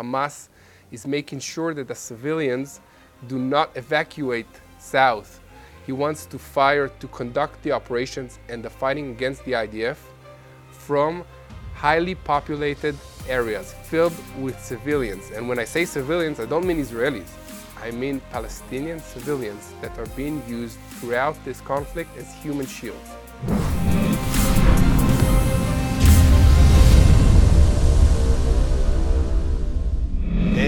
Hamas is making sure that the civilians do not evacuate south. He wants to fire to conduct the operations and the fighting against the IDF from highly populated areas filled with civilians. And when I say civilians, I don't mean Israelis. I mean Palestinian civilians that are being used throughout this conflict as human shields.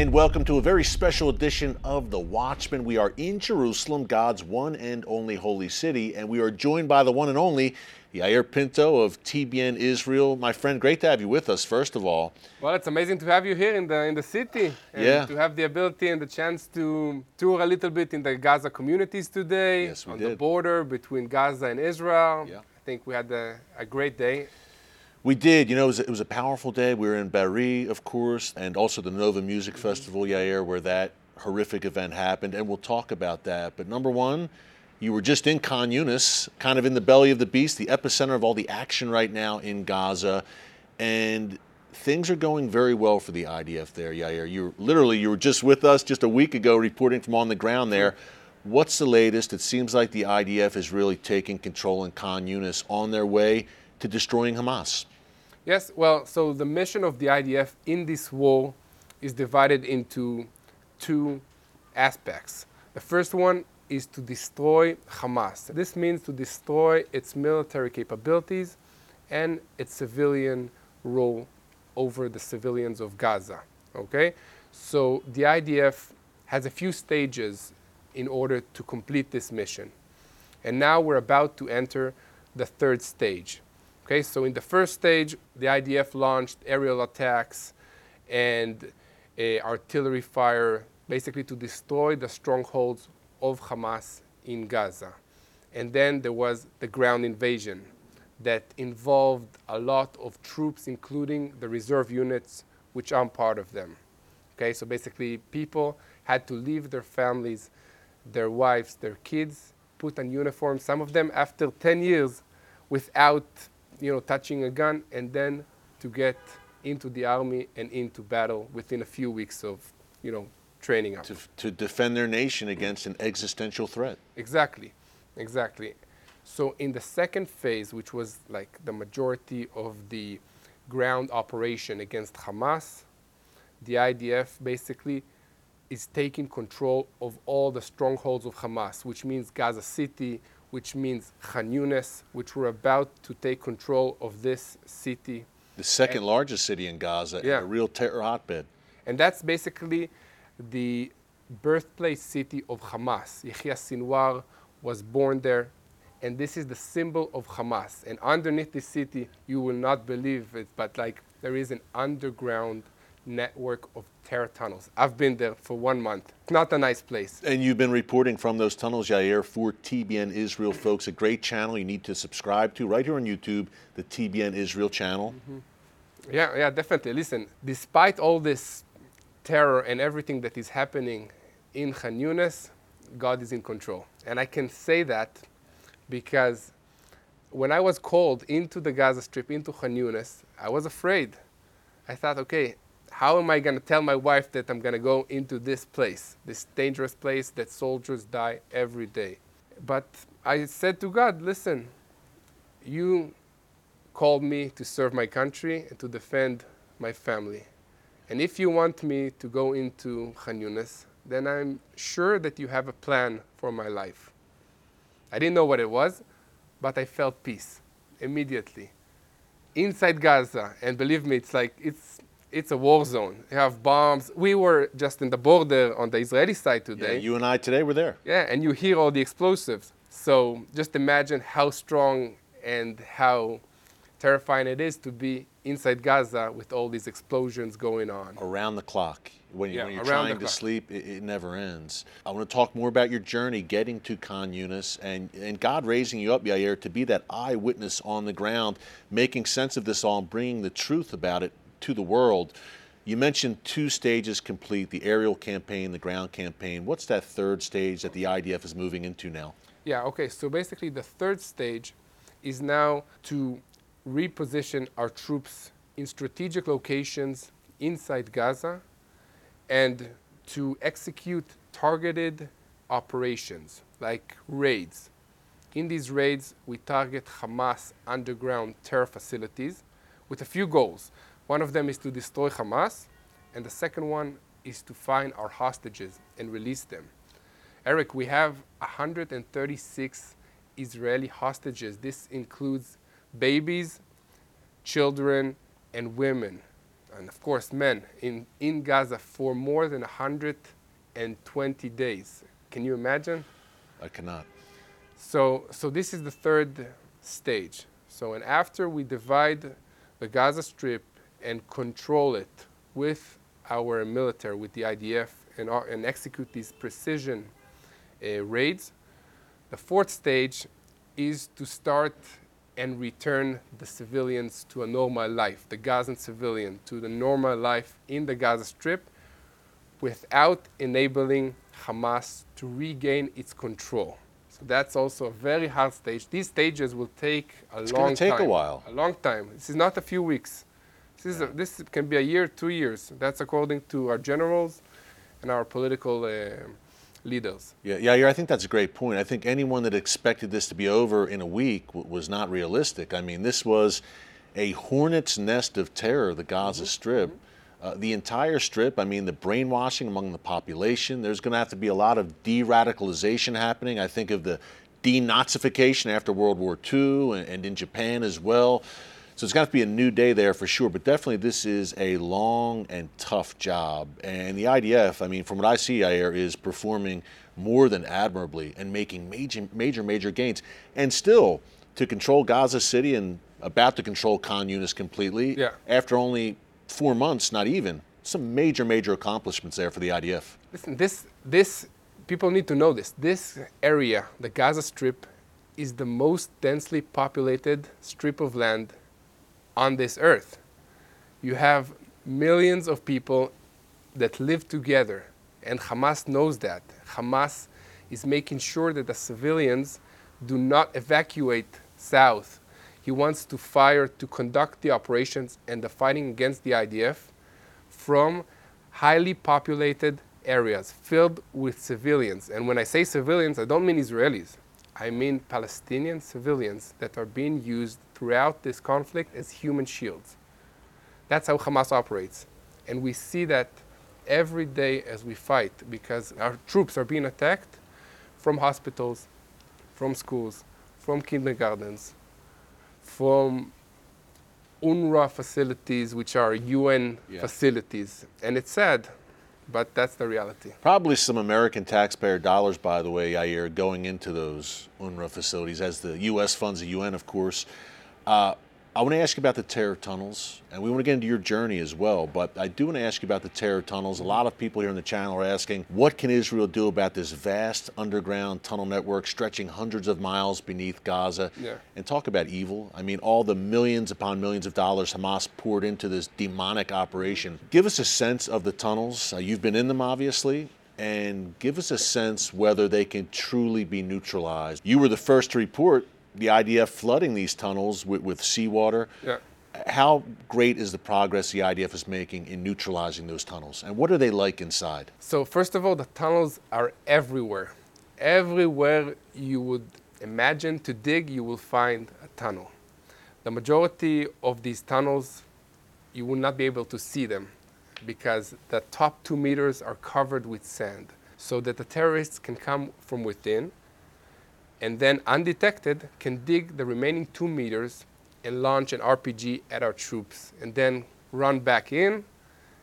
And welcome to a very special edition of The Watchman. We are in Jerusalem, God's one and only holy city, and we are joined by the one and only Yair Pinto of TBN Israel. My friend, great to have you with us, first of all. Well, it's amazing to have you here in the in the city and Yeah. to have the ability and the chance to tour a little bit in the Gaza communities today Yes, on the border between Gaza and Israel. Yeah. I think we had a, a great day. We did. You know, it was, it was a powerful day. We were in Be'eri, of course, and also the Nova Music mm-hmm. Festival, Yair, where that horrific event happened, and we'll talk about that. But number one, you were just in Khan Younis, kind of in the belly of the beast, the epicenter of all the action right now in Gaza, and things are going very well for the IDF there, Yair. You literally you were just with us just a week ago, reporting from on the ground there. Mm-hmm. What's the latest? It seems like the IDF is really taking control in Khan Younis on their way to destroying Hamas. Yes, well, so the mission of the IDF in this war is divided into two aspects. The first one is to destroy Hamas. This means to destroy its military capabilities and its civilian role over the civilians of Gaza. Okay? So the IDF has a few stages in order to complete this mission. And now we're about to enter the third stage. Okay, so in the first stage, the IDF launched aerial attacks and uh, artillery fire, basically to destroy the strongholds of Hamas in Gaza. And then there was the ground invasion that involved a lot of troops, including the reserve units, which I'm part of them. Okay, so basically, people had to leave their families, their wives, their kids, put on uniforms, Some of them after 10 years, without, you know, touching a gun, and then to get into the army and into battle within a few weeks of, you know, training up. to, to defend their nation against an existential threat. Exactly, exactly. So in the second phase, which was like the majority of the ground operation against Hamas, the IDF basically is taking control of all the strongholds of Hamas, which means Gaza City, which means Khan Younis, which we're about to take control of this city. The second largest city in Gaza, and Yeah. a real terror hotbed. And that's basically the birthplace city of Hamas. Yahya Sinwar was born there, and this is the symbol of Hamas. And underneath the city, you will not believe it, but like there is an underground network of terror tunnels. I've been there for one month. It's not a nice place. And you've been reporting from those tunnels, Yair, for TBN Israel, folks. A great channel you need to subscribe to right here on YouTube, the TBN Israel channel. Mm-hmm. Yeah, yeah, definitely. Listen, despite all this terror and everything that is happening in Khan Younis, God is in control. And I can say that because when I was called into the Gaza Strip, into Khan Younis, I was afraid. I thought, okay, how am I going to tell my wife that I'm going to go into this place, this dangerous place that soldiers die every day? But I said to God, listen, you called me to serve my country and to defend my family. And if you want me to go into Khan Younis, then I'm sure that you have a plan for my life. I didn't know what it was, but I felt peace immediately. Inside Gaza, and believe me, it's like it's it's a war zone. You have bombs. We were just in the border on the Israeli side today. Yeah, you and I today were there. Yeah, and you hear all the explosives. So just imagine how strong and how terrifying it is to be inside Gaza with all these explosions going on. Around the clock. When, you, Yeah, when you're trying to sleep, it, it never ends. I want to talk more about your journey getting to Khan Younis and, and God raising you up, Yair, to be that eyewitness on the ground, making sense of this all and bringing the truth about it to the world. You mentioned two stages complete the aerial campaign, the ground campaign. What's that third stage that the IDF is moving into now? Yeah, okay, so basically the third stage is now to reposition our troops in strategic locations inside Gaza and to execute targeted operations like raids. In these raids, we target Hamas underground terror facilities with a few goals. One of them is to destroy Hamas, and the second one is to find our hostages and release them. Eric, we have 136 Israeli hostages. This includes babies, children, and women, and of course men, in, in Gaza for more than 120 days. Can you imagine? I cannot. So, so this is the third stage. So, and after we divide the Gaza Strip and control it with our military, with the IDF, and, and execute these precision uh, raids, the fourth stage is to start and return the civilians to a normal life, the Gazan civilian to the normal life in the Gaza Strip without enabling Hamas to regain its control. So that's also a very hard stage. These stages will take a it's long take time. a while. A long time. This is not a few weeks. This, is a, this can be a year, two years. That's according to our generals and our political uh, leaders. Yeah, yeah, I think that's a great point. I think anyone that expected this to be over in a week w- was not realistic. I mean, this was a hornet's nest of terror, the Gaza Strip. Uh, the entire strip, I mean, the brainwashing among the population. There's going to have to be a lot of de radicalization happening. I think of the denazification after World War II and, and in Japan as well. So it's got to be a new day there for sure. But definitely, this is a long and tough job. And the IDF, I mean, from what I see, Yair, is performing more than admirably and making major, major, major gains. And still, to control Gaza City and about to control Khan Younis completely Yeah. after only four months, not even. Some major, major accomplishments there for the IDF. Listen, this, this, people need to know this. This area, the Gaza Strip, is the most densely populated strip of land on this earth. You have millions of people that live together, and Hamas knows that. Hamas is making sure that the civilians do not evacuate south. He wants to fire to conduct the operations and the fighting against the IDF from highly populated areas filled with civilians. And when I say civilians, I don't mean Israelis. I mean Palestinian civilians that are being used throughout this conflict as human shields. That's how Hamas operates. And we see that every day as we fight because our troops are being attacked from hospitals, from schools, from kindergartens, from UNRWA facilities, which are UN Yeah. facilities. And it's sad, but that's the reality. Probably some American taxpayer dollars, by the way, Yair, going into those UNRWA facilities, as the U.S. funds the UN, of course. Uh, I want to ask you about the terror tunnels, and we want to get into your journey as well. But I do want to ask you about the terror tunnels. A lot of people here on the channel are asking, what can Israel do about this vast underground tunnel network stretching hundreds of miles beneath Gaza? Yeah. And talk about evil. I mean, all the millions upon millions of dollars Hamas poured into this demonic operation. Give us a sense of the tunnels. Uh, you've been in them, obviously. And give us a sense whether they can truly be neutralized. You were the first to report the idea of flooding these tunnels with, with seawater. Yeah. How great is the progress the IDF is making in neutralizing those tunnels? And what are they like inside? So, first of all, the tunnels are everywhere. Everywhere you would imagine to dig, you will find a tunnel. The majority of these tunnels, you will not be able to see them because the top two meters are covered with sand so that the terrorists can come from within and then undetected can dig the remaining two meters and launch an RPG at our troops and then run back in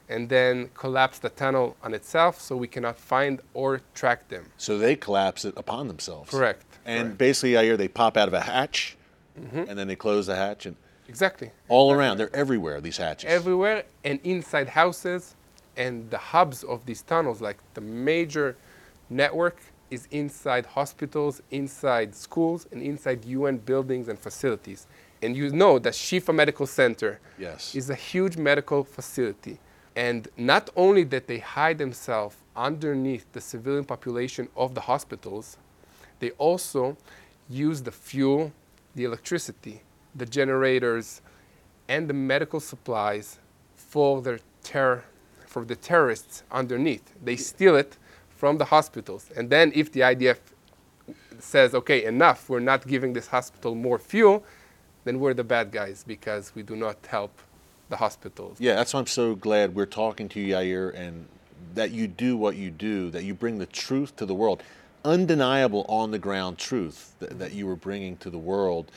and then collapse the tunnel on itself so we cannot find or track them. So they collapse it upon themselves. Correct. And correct. basically, I hear they pop out of a hatch, mm-hmm. and then they close the hatch, and exactly. all around, they're everywhere. These hatches. Everywhere and inside houses and the hubs of these tunnels, like the major network is inside hospitals, inside schools, and inside UN buildings and facilities. And you know that Shifa Medical Center Yes. is a huge medical facility. And not only that they hide themselves underneath the civilian population of the hospitals, they also use the fuel, the electricity, the generators, and the medical supplies for their terror for the terrorists underneath. They steal it from the hospitals. And then if the IDF says, okay, enough, we're not giving this hospital more fuel, then we're the bad guys because we do not help the hospitals. Yeah, that's why I'm so glad we're talking to you, Yair, and that you do what you do, that you bring the truth to the world. Undeniable on the ground truth that, that you were bringing to the world.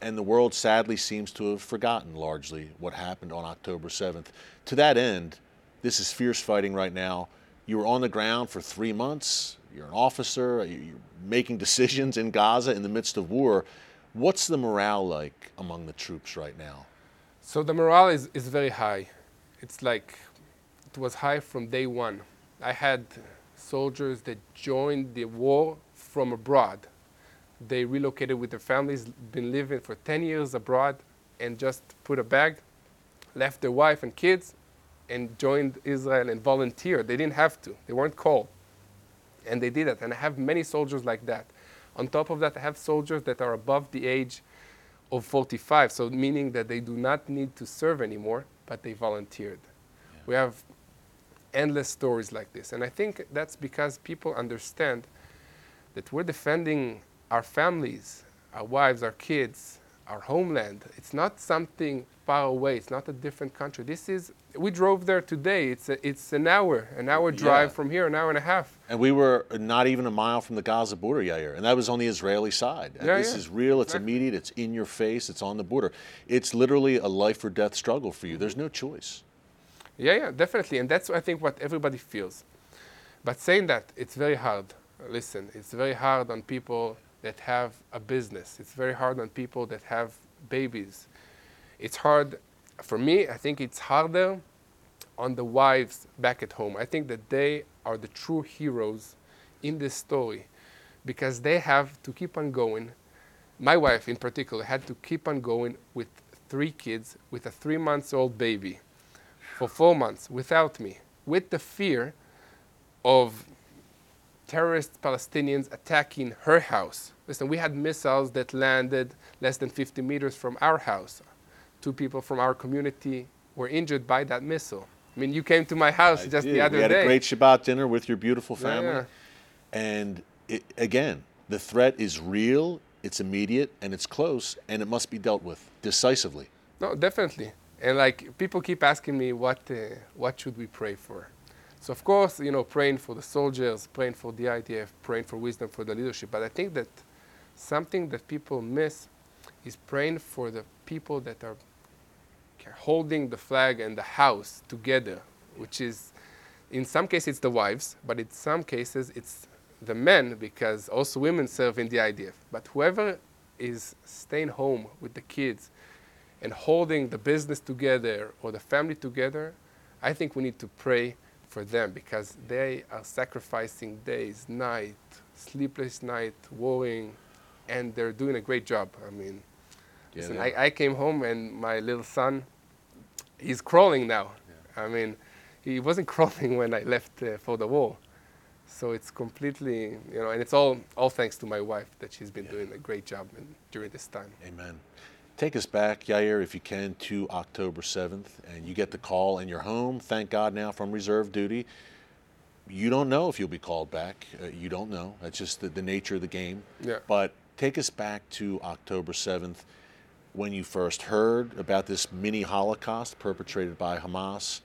And the world sadly seems to have forgotten largely what happened on October 7th. To that end, this is fierce fighting right now. You were on the ground for three months. You're an officer. You're making decisions in Gaza in the midst of war. What's the morale like among the troops right now? So the morale is, is very high. It's like it was high from day one. I had soldiers that joined the war from abroad. They relocated with their families, been living for 10 years abroad, and just put a bag, left their wife and kids, and joined Israel and volunteered. They didn't have to, they weren't called. And they did it. And I have many soldiers like that. On top of that, I have soldiers that are above the age of 45, so meaning that they do not need to serve anymore, but they volunteered. Yeah. We have endless stories like this. And I think that's because people understand that we're defending our families, our wives, our kids, our homeland. It's not something far away. It's not a different country. This is, we drove there today. It's, a, it's an hour, an hour drive yeah. from here, an hour and a half. And we were not even a mile from the Gaza border, Yair. And that was on the Israeli side. Yeah, this yeah. is real, it's exactly. immediate, it's in your face, it's on the border. It's literally a life or death struggle for you. There's no choice. Yeah, yeah, definitely. And that's, I think, what everybody feels. But saying that, it's very hard. Listen, it's very hard on people that have a business. It's very hard on people that have babies. It's hard, for me, I think it's harder on the wives back at home. I think that they are the true heroes in this story because they have to keep on going. My wife, in particular, had to keep on going with three kids, with a three months old baby for four months without me, with the fear of terrorist Palestinians attacking her house. Listen, we had missiles that landed less than 50 meters from our house. Two people from our community were injured by that missile. I mean, you came to my house I just did. the other day. We had day. a great Shabbat dinner with your beautiful family. Yeah. And it, again, the threat is real, it's immediate, and it's close, and it must be dealt with decisively. No, definitely. And like people keep asking me, what, uh, what should we pray for? So of course, you know, praying for the soldiers, praying for the IDF, praying for wisdom for the leadership. But I think that something that people miss is praying for the people that are holding the flag and the house together, which is, in some cases, it's the wives, but in some cases, it's the men, because also women serve in the IDF. But whoever is staying home with the kids and holding the business together or the family together, I think we need to pray for them because they are sacrificing days, night, sleepless night, worrying, and they're doing a great job. I mean, yeah, listen, I, I, came home and my little son, he's crawling now. Yeah. I mean, he wasn't crawling when I left uh, for the war. So it's completely, you know, and it's all, all thanks to my wife that she's been yeah. doing a great job in, during this time. Amen. Take us back, Yair, if you can, to October 7th, and you get the call and you're home. Thank God now from reserve duty. You don't know if you'll be called back. Uh, you don't know. That's just the, the nature of the game. Yeah. But take us back to October 7th when you first heard about this mini Holocaust perpetrated by Hamas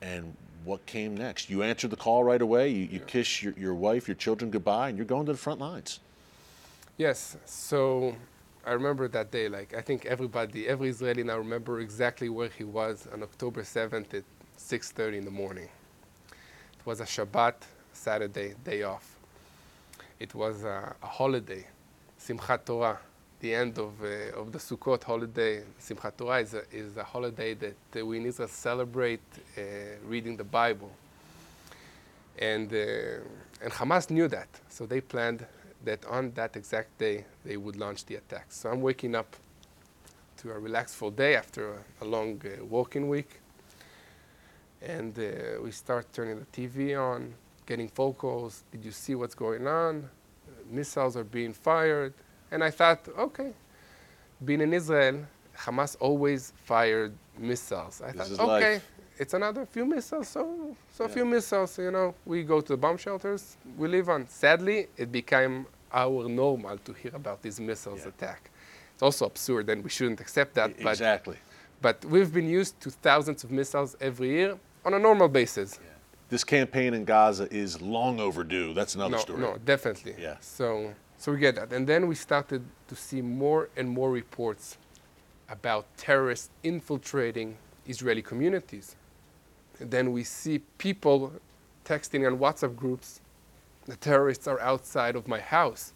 and what came next. You answered the call right away. You, you yeah. kiss your, your wife, your children goodbye, and you're going to the front lines. Yes. So I remember that day. Like I think everybody, every Israeli now remember exactly where he was on October 7th at 6:30 in the morning. It was a Shabbat, Saturday, day off. It was a, a holiday, Simchat Torah, the end of, uh, of the Sukkot holiday. Simchat Torah is a, is a holiday that uh, we in Israel celebrate uh, reading the Bible. And, uh, and Hamas knew that, so they planned that on that exact day they would launch the attack. So I'm waking up to a relaxed full day after a, a long uh, working week. And uh, we start turning the TV on, getting phone calls. Did you see what's going on? missiles are being fired. And I thought, okay, being in Israel, Hamas always fired missiles. I this thought, okay, life. it's another few missiles. So, so a few missiles. You know, we go to the bomb shelters we live on. Sadly, it became our normal to hear about these missiles Yeah. attack. It's also absurd, and we shouldn't accept that. But, exactly. but we've been used to thousands of missiles every year on a normal basis. This campaign in Gaza is long overdue. That's another no, story. no, definitely. Yeah. So, so we get that, and then we started to see more and more reports about terrorists infiltrating Israeli communities. And then we see people texting on WhatsApp groups, "The terrorists are outside of my house.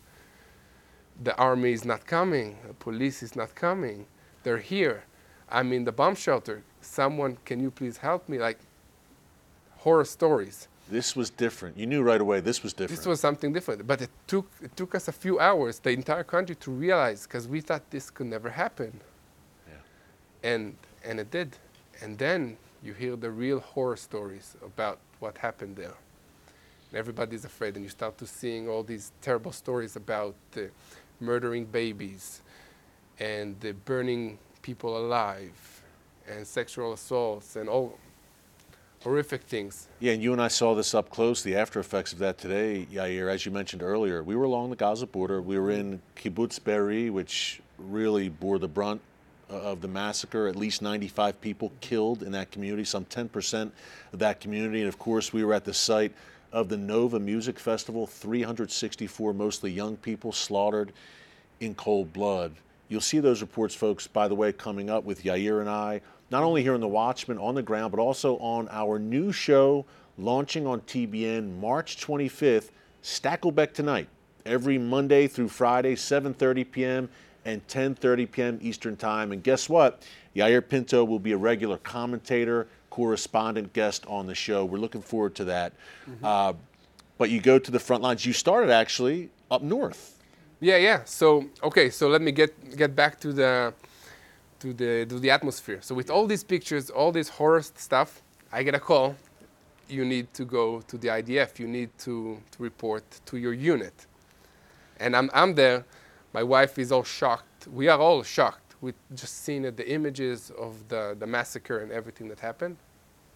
The army is not coming. The police is not coming. They're here. I'm in the bomb shelter. Someone, can you please help me?" Like horror stories. This was different. You knew right away this was different. This was something different, but it took it took us a few hours, the entire country, to realize because we thought this could never happen, Yeah. and and it did, and then you hear the real horror stories about what happened there. Everybody's afraid, and you start to seeing all these terrible stories about uh, murdering babies, and uh, burning people alive, and sexual assaults, and all horrific things. Yeah, and you and I saw this up close, the after effects of that today, Yair. As you mentioned earlier, we were along the Gaza border. We were in Kibbutz Be'eri, which really bore the brunt uh, of the massacre. At least 95 people killed in that community, some 10% of that community. And of course, we were at the site of the Nova Music Festival, 364 mostly young people slaughtered in cold blood. You'll see those reports, folks, by the way, coming up with Yair and I, not only here in The Watchman on the ground, but also on our new show launching on TBN March 25th, Stakelbeck Tonight, every Monday through Friday, 7.30 p.m. and 10.30 p.m. Eastern Time. And guess what? Yair Pinto will be a regular commentator, correspondent guest on the show. We're looking forward to that. Uh, but you go to the front lines. You started actually up north. Yeah, yeah. So okay, so let me get get back to the to the to the atmosphere. So with all these pictures, all this horror stuff, I get a call. You need to go to the IDF. You need to, to report to your unit. And I'm I'm there. My wife is all shocked. We are all shocked. We just seen it, the images of the, the massacre and everything that happened.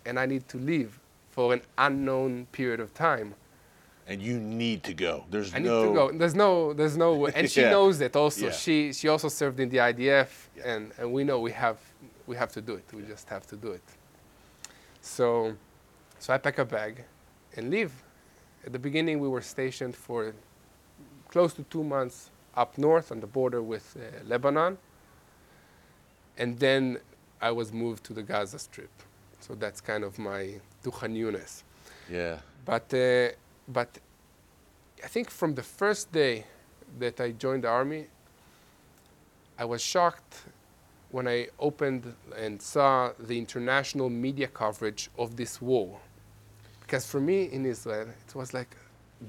And I need to leave for an unknown period of time. And you need to go. There's I need no to go. There's no, there's no, way. and she Yeah. knows it also. Yeah. She, she also served in the IDF, Yeah. and, and we know we have, we have to do it. We just have to do it. So, so I pack a bag, and leave. At the beginning, we were stationed for close to two months up north on the border with uh, Lebanon, and then I was moved to the Gaza Strip. So that's kind of my Duchan Yunus. Yeah. But, uh, but I think from the first day that I joined the army, I was shocked when I opened and saw the international media coverage of this war. Because for me in Israel, it was like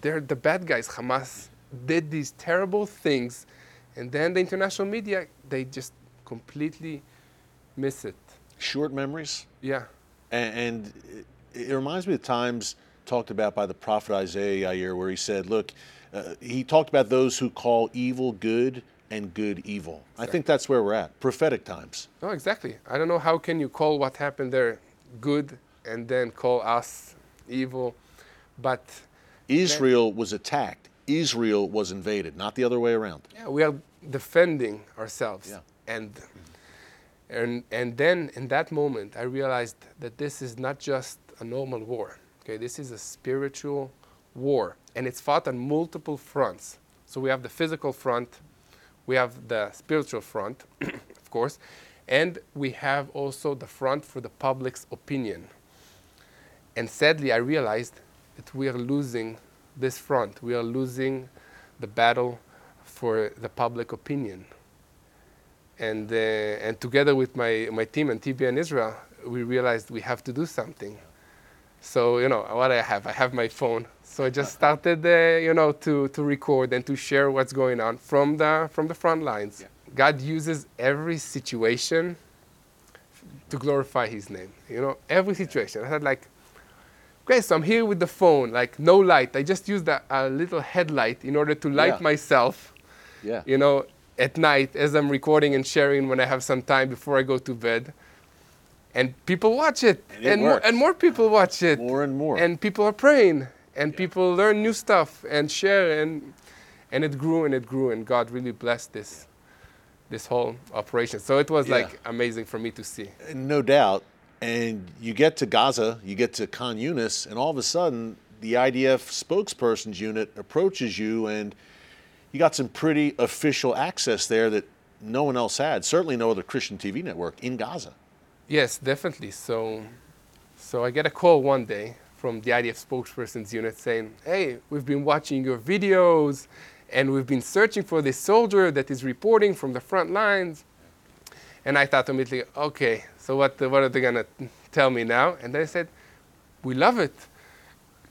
they're the bad guys. Hamas did these terrible things, and then the international media, they just completely miss it. Short memories. Yeah. And, and it, it reminds me of times talked about by the prophet Isaiah Yair, where he said, look, uh, he talked about those who call evil good and good evil. I think that's where we're at. Prophetic times. No, exactly. I don't know how can you call what happened there good and then call us evil, but Israel was attacked. Israel was invaded, not the other way around. yeah, we are defending ourselves. Yeah. And and and then in that moment, I realized that this is not just a normal war. Okay, this is a spiritual war, and it's fought on multiple fronts. So we have the physical front, we have the spiritual front, of course, and we have also the front for the public's opinion. And sadly, I realized that we are losing this front. We are losing the battle for the public opinion. And, uh, and together with my, my team and TBN Israel, we realized we have to do something. So, you know, what I have? I have my phone. So I just started, uh, you know, to, to record and to share what's going on from the, from the front lines. Yeah. God uses every situation to glorify his name. You know, every situation. I had like, okay, so I'm here with the phone, like no light. I just used a, a little headlight in order to light Yeah. myself, Yeah. you know, at night as I'm recording and sharing when I have some time before I go to bed. and people watch it, And it more, and more people watch it, More and more. and people are praying, and people learn new stuff and share, and and it grew and it grew, and God really blessed this this whole operation. So it was Yeah. like amazing for me to see. No doubt. And you get to Gaza, you get to Khan Younis, and all of a sudden, the IDF spokesperson's unit approaches you, and you got some pretty official access there that no one else had. Certainly, no other Christian TV network in Gaza. Yes, definitely. So, so I get a call one day from the IDF spokesperson's unit saying, "Hey, we've been watching your videos, and we've been searching for this soldier that is reporting from the front lines." And I thought immediately, "Okay, so what? What are they gonna tell me now?" And they said, "We love it.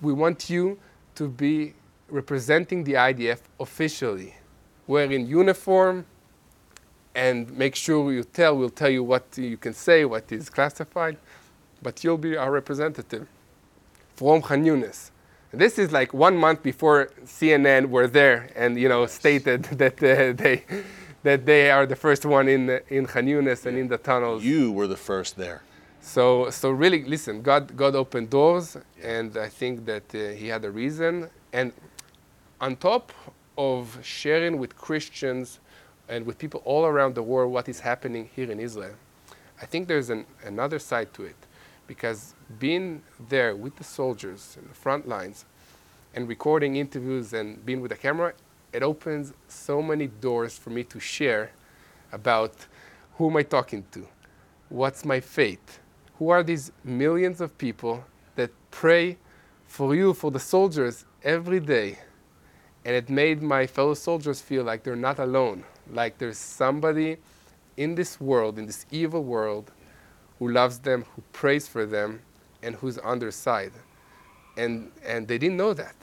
We want you to be representing the IDF officially. We're in uniform." and make sure you tell, we'll tell you what you can say, what is classified, but you'll be our representative from Khan Younis. This is like one month before CNN were there and you know stated that uh, they that they are the first one in in Khan Younis and in the tunnels. You were the first there. So, so really, listen, God, God opened doors, and I think that uh, He had a reason. And on top of sharing with Christians and with people all around the world what is happening here in Israel, I think there's an, another side to it. Because being there with the soldiers in the front lines and recording interviews and being with a camera, it opens so many doors for me to share about who am I talking to? What's my faith? Who are these millions of people that pray for you, for the soldiers, every day? And it made my fellow soldiers feel like they're not alone, like there's somebody in this world, in this evil world, who loves them, who prays for them, and who's on their side. And, and they didn't know that.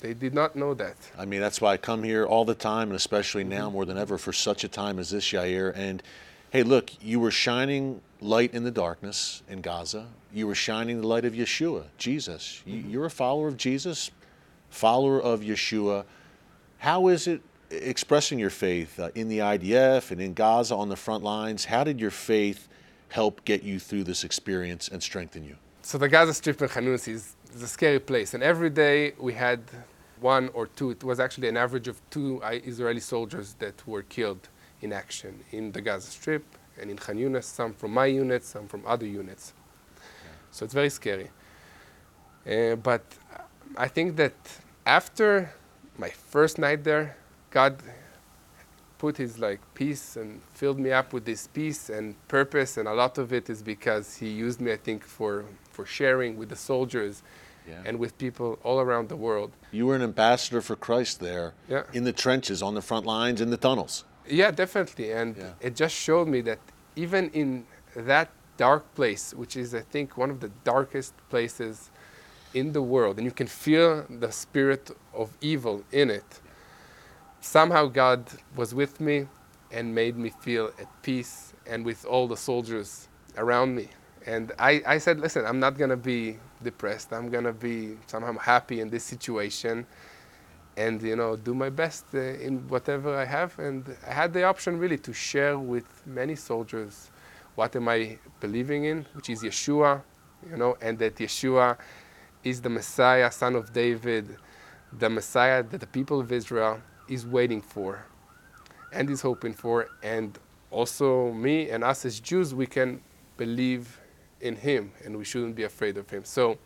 They did not know that. I mean, that's why I come here all the time, and especially now mm-hmm. more than ever for such a time as this, Yair. And hey, look, you were shining light in the darkness in Gaza. You were shining the light of Yeshua, Jesus. You, mm-hmm. you're a follower of Jesus, follower of Yeshua. How is it expressing your faith uh, in the IDF and in Gaza on the front lines? How did your faith help get you through this experience and strengthen you? So the Gaza Strip in Khan Younis is, is a scary place, and every day we had one or two. It was actually an average of two Israeli soldiers that were killed in action in the Gaza Strip and in Khan Younis. Some from my unit, some from other units. So it's very scary. Uh, but I think that after my first night there, God put His like peace and filled me up with this peace and purpose, and a lot of it is because He used me, I think, for for sharing with the soldiers Yeah. and with people all around the world. You were an ambassador for Christ there Yeah. in the trenches, on the front lines, in the tunnels. Yeah, definitely. And Yeah. it just showed me that even in that dark place, which is, I think, one of the darkest places in the world, and you can feel the spirit of evil in it, somehow God was with me and made me feel at peace and with all the soldiers around me. And I, I said, listen, I'm not going to be depressed. I'm going to be somehow happy in this situation and you know do my best uh, in whatever I have. And I had the option really to share with many soldiers what am I believing in, which is Yeshua, you know, and that Yeshua is the Messiah, son of David, the Messiah that the people of Israel is waiting for and is hoping for, and also me and us as Jews, we can believe in Him and we shouldn't be afraid of Him. So,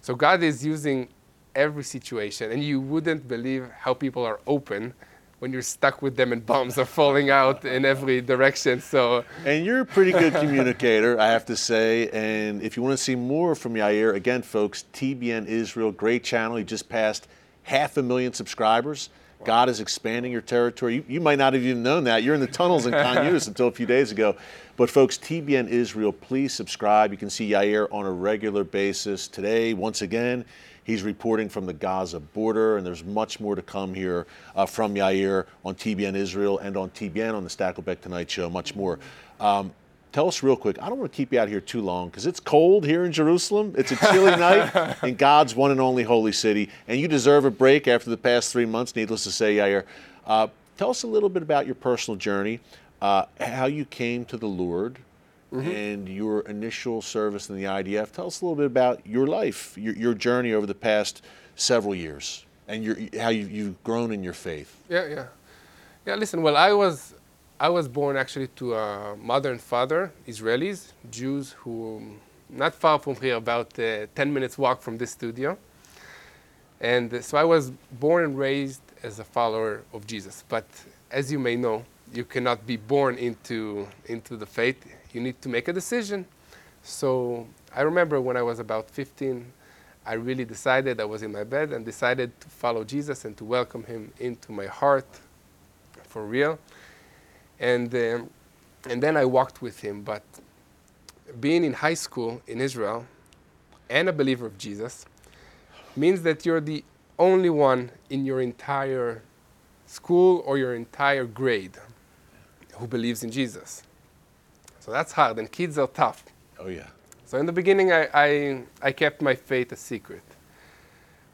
so God is using every situation, and you wouldn't believe how people are open when you're stuck with them and bombs are falling out in every direction. So, And you're a pretty good communicator, I have to say. And if you want to see more from Yair, again, folks, TBN Israel, great channel. He just passed half a million subscribers. God is expanding your territory. You, you might not have even known that. You're in the tunnels in Khan until a few days ago. But folks, TBN Israel, please subscribe. You can see Yair on a regular basis. Today, once again, he's reporting from the Gaza border, and there's much more to come here uh, from Yair on TBN Israel and on TBN on the Stakelbeck Tonight Show, much more. Um, tell us real quick. I don't want to keep you out here too long because it's cold here in Jerusalem. It's a chilly night in God's one and only holy city, and you deserve a break after the past three months. Needless to say, Yair. Uh, tell us a little bit about your personal journey, uh, how you came to the Lord, and your initial service in the IDF. Tell us a little bit about your life, your, your journey over the past several years, and your, how you, you've grown in your faith. Yeah, yeah, yeah. Listen, well, I was, I was born actually to a mother and father, Israelis, Jews, who not far from here, about uh, 10 minutes walk from this studio. And uh, so I was born and raised as a follower of Jesus. But as you may know, you cannot be born into, into the faith. You need to make a decision. So I remember when I was about 15, I really decided, I was in my bed and decided to follow Jesus and to welcome him into my heart for real. And, um, and then I walked with him. But being in high school in Israel and a believer of Jesus means that you're the only one in your entire school or your entire grade who believes in Jesus. So that's hard, and kids are tough. Oh, yeah. So in the beginning, I, I, I kept my faith a secret,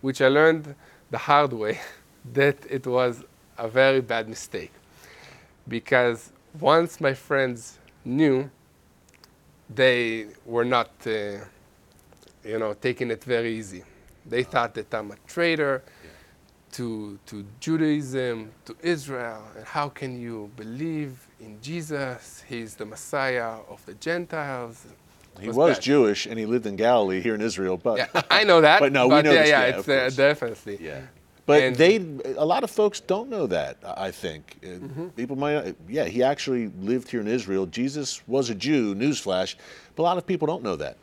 which I learned the hard way that it was a very bad mistake. Because once my friends knew, they were not, uh, you know, taking it very easy. They thought that I'm a traitor to, to Judaism, to Israel, and how can you believe in Jesus? He's the Messiah of the Gentiles. He was was. Jewish and he lived in Galilee here in Israel, but Yeah, I know that. But no, we know yeah, this, yeah, yeah, it's uh, definitely. Yeah. But And- they, a lot of folks don't know that. I I think Uh, Mm-hmm. people might. Yeah, he actually lived here in Israel. Jesus was a Jew. Newsflash, but a lot of people don't know that.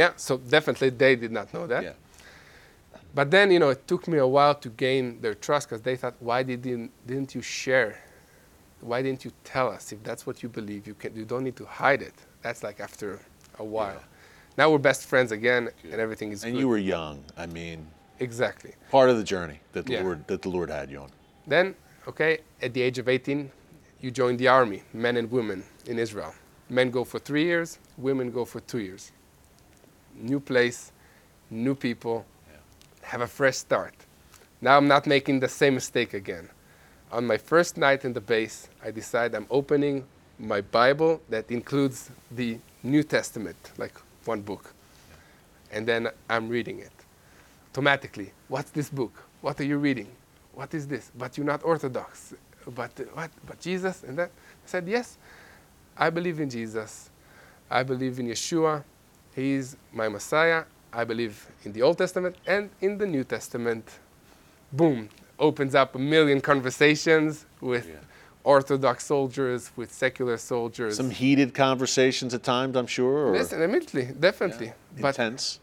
Yeah, so definitely they did not know that. Yeah. But then, you know, it took me a while to gain their trust because they thought, why didn't, didn't you share? Why didn't you tell us? If that's what you believe, you, can, you don't need to hide it. That's like after a while. Now we're best friends again and everything is And good. you were young. I mean, exactly. part of the journey that the Yeah. Lord that the Lord had you on. Then, okay, at the age of 18, you join the army, men and women in Israel. Men go for three years, women go for two years. New place, new people, have a fresh start. Now I'm not making the same mistake again. On my first night in the base, I decide I'm opening my Bible that includes the New Testament, like one book. And then I'm reading it automatically. What's this book? What are you reading? What is this? But you're not Orthodox. But uh, what? But Jesus? And that I said, yes, I believe in Jesus. I believe in Yeshua. He is my Messiah. I believe in the Old Testament and in the New Testament. Boom. Opens up a million conversations with Yeah. Orthodox soldiers, with secular soldiers. Some heated conversations at times, I'm sure, or Listen, immediately, definitely. But intense.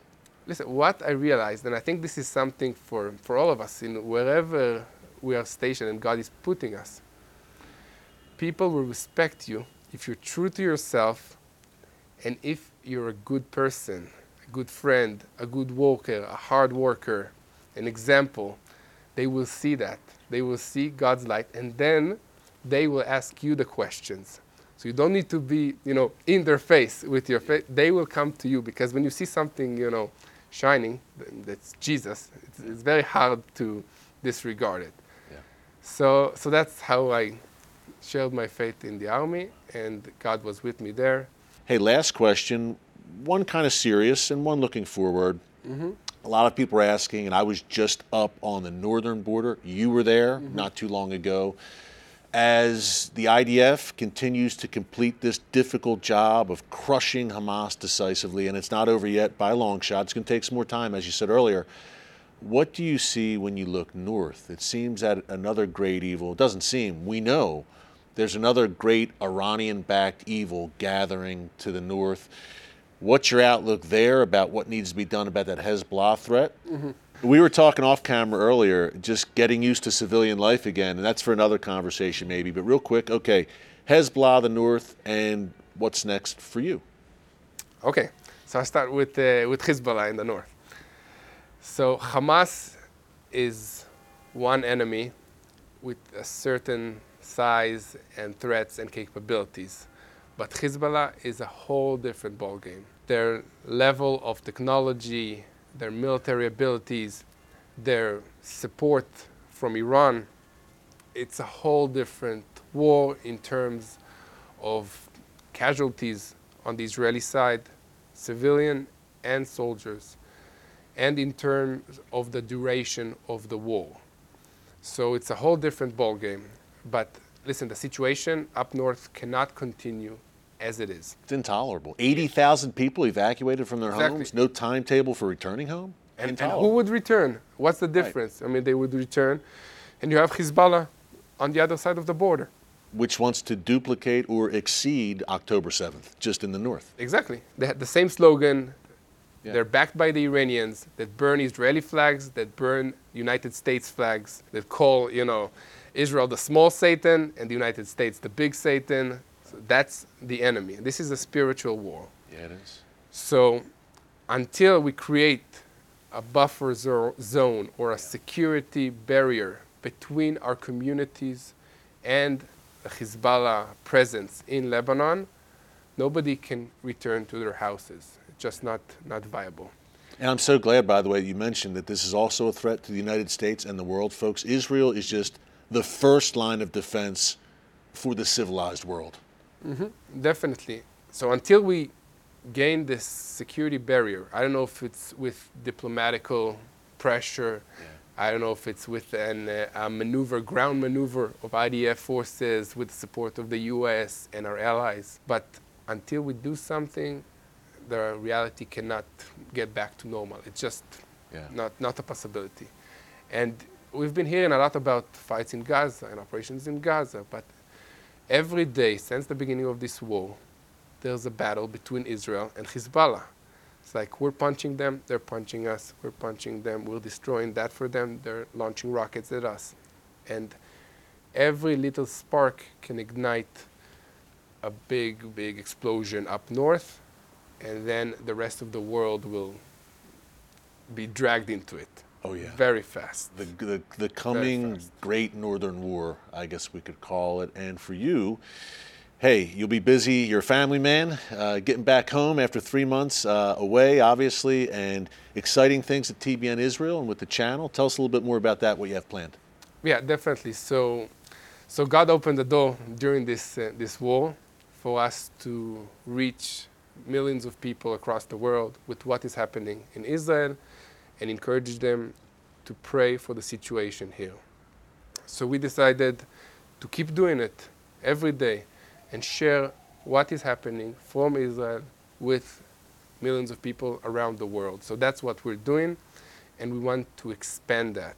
listen, what I realized, and I think this is something for, for all of us in wherever we are stationed and God is putting us, people will respect you if you're true to yourself and if you're a good person, a good friend, a good worker, a hard worker, an example. They will see that. They will see God's light, and then they will ask you the questions. So you don't need to be, you know, in their face with your face. They will come to you because when you see something, you know, shining, that's Jesus. It's, it's very hard to disregard it. Yeah. So, so that's how I shared my faith in the army, and God was with me there. Hey, last question. One kind of serious and one looking forward. Mm-hmm. A lot of people are asking, and I was just up on the northern border. You were there mm-hmm. not too long ago. As the IDF continues to complete this difficult job of crushing Hamas decisively, and it's not over yet by a long shot, it's going to take some more time, as you said earlier. What do you see when you look north? It seems that another great evil, it doesn't seem, we know there's another great Iranian backed evil gathering to the north. What's your outlook there about what needs to be done about that Hezbollah threat? We were talking off camera earlier, just getting used to civilian life again, and that's for another conversation maybe. But real quick, okay, Hezbollah, the north, and what's next for you? Okay, so I start with, uh, with Hezbollah in the north. So Hamas is one enemy with a certain size and threats and capabilities. But Hezbollah is a whole different ballgame. Their level of technology, their military abilities, their support from Iran, it's a whole different war in terms of casualties on the Israeli side, civilian and soldiers, and in terms of the duration of the war. So it's a whole different ballgame. But listen, the situation up north cannot continue as it is. It's intolerable. 80,000 people evacuated from their Exactly. homes, no timetable for returning home? And, and who would return? What's the difference? I mean, they would return, and you have Hezbollah on the other side of the border. Which wants to duplicate or exceed October 7th, just in the north. Exactly. They had the same slogan. Yeah. They're backed by the Iranians that burn Israeli flags, that burn United States flags, that call, you know, Israel the small Satan and the United States the big Satan. So that's the enemy. This is a spiritual war. Yeah, it is. So until we create a buffer zo- zone or a security barrier between our communities and the Hezbollah presence in Lebanon, nobody can return to their houses. It's just not, not viable. And I'm so glad, by the way, you mentioned that this is also a threat to the United States and the world, folks. Israel is just the first line of defense for the civilized world. Definitely. So until we gain this security barrier, I don't know if it's with diplomatical pressure, I don't know if it's with an, uh, a maneuver, ground maneuver of IDF forces with the support of the U.S. and our allies. But until we do something, the reality cannot get back to normal. It's just Yeah. not, not a possibility. And we've been hearing a lot about fights in Gaza and operations in Gaza, but every day since the beginning of this war, there's a battle between Israel and Hezbollah. It's like we're punching them, they're punching us, we're punching them, we're destroying that for them, they're launching rockets at us. And every little spark can ignite a big, big explosion up north, and then the rest of the world will be dragged into it Oh, yeah. very fast. The, the, the coming. Great Northern War, I guess we could call it. And for you, hey, you'll be busy. You're a family man, uh, getting back home after three months uh, away, obviously, and exciting things at TBN Israel and with the channel. Tell us a little bit more about that, what you have planned. Yeah, definitely. So, so God opened the door during this uh, this war for us to reach millions of people across the world with what is happening in Israel, and encourage them to pray for the situation here. So we decided to keep doing it every day and share what is happening from Israel with millions of people around the world. So that's what we're doing, and we want to expand that.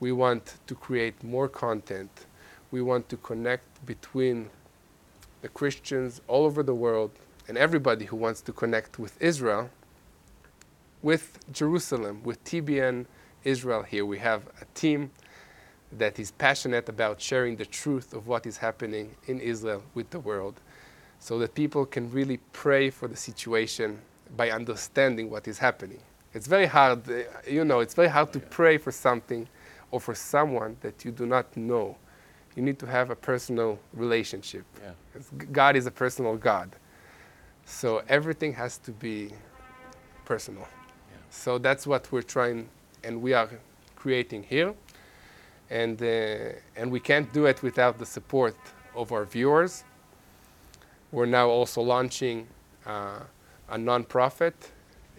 We want to create more content. We want to connect between the Christians all over the world and everybody who wants to connect with Israel, with Jerusalem, with TBN Israel here. We have a team that is passionate about sharing the truth of what is happening in Israel with the world so that people can really pray for the situation by understanding what is happening. It's very hard, uh, you know, it's very hard to pray for something or for someone that you do not know. You need to have a personal relationship. Yeah. God is a personal God. So everything has to be personal. So that's what we're trying and we are creating here. And, uh, and we can't do it without the support of our viewers. We're now also launching uh, a nonprofit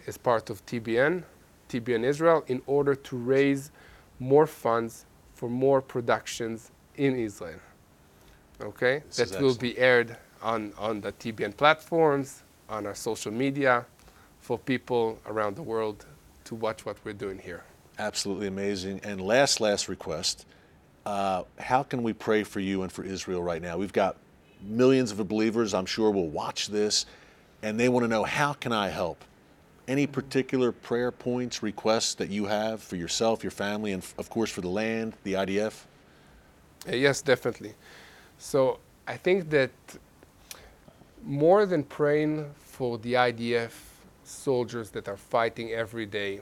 as part of TBN, TBN Israel, in order to raise more funds for more productions in Israel. Okay? This that will be aired on, on the TBN platforms, on our social media, for people around the world to watch what we're doing here. Absolutely amazing. And last, last request uh, how can we pray for you and for Israel right now? We've got millions of believers, I'm sure, will watch this, and they want to know how can I help? Any particular prayer points, requests that you have for yourself, your family, and of course for the land, the IDF? Uh, yes, definitely. So I think that more than praying for the IDF soldiers that are fighting every day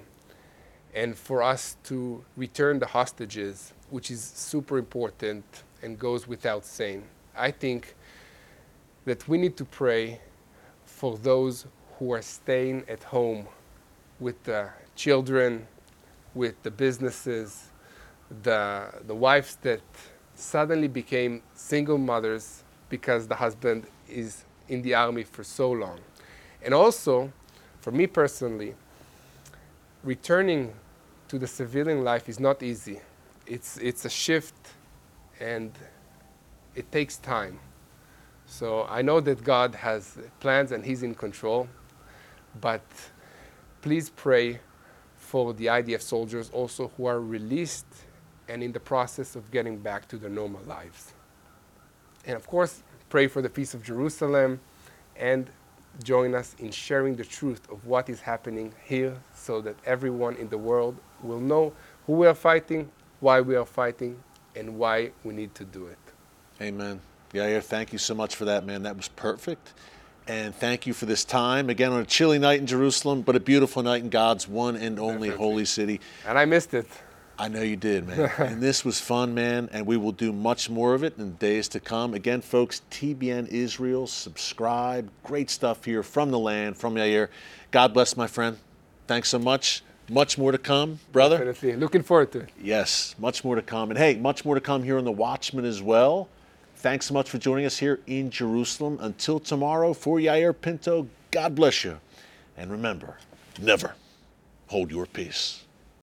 and for us to return the hostages, which is super important and goes without saying, I think that we need to pray for those who are staying at home with the children, with the businesses, the, the wives that suddenly became single mothers because the husband is in the army for so long. And also, for me personally, returning to the civilian life is not easy. It's, it's a shift and it takes time. So I know that God has plans and He's in control, but please pray for the IDF soldiers also who are released and in the process of getting back to their normal lives. And of course, pray for the peace of Jerusalem and join us in sharing the truth of what is happening here so that everyone in the world will know who we are fighting, why we are fighting, and why we need to do it. Amen. Yair, thank you so much for that, man. That was perfect. And thank you for this time. Again, on a chilly night in Jerusalem, but a beautiful night in God's one and only Definitely. holy city. And I missed it. I know you did, man. and this was fun, man. And we will do much more of it in days to come. Again, folks, TBN Israel, subscribe. Great stuff here from the land, from Yair. God bless, my friend. Thanks so much. Much more to come, brother. Definitely. Looking forward to it. Yes, much more to come. And hey, much more to come here on The Watchman as well. Thanks so much for joining us here in Jerusalem. Until tomorrow, for Yair Pinto, God bless you. And remember, never hold your peace.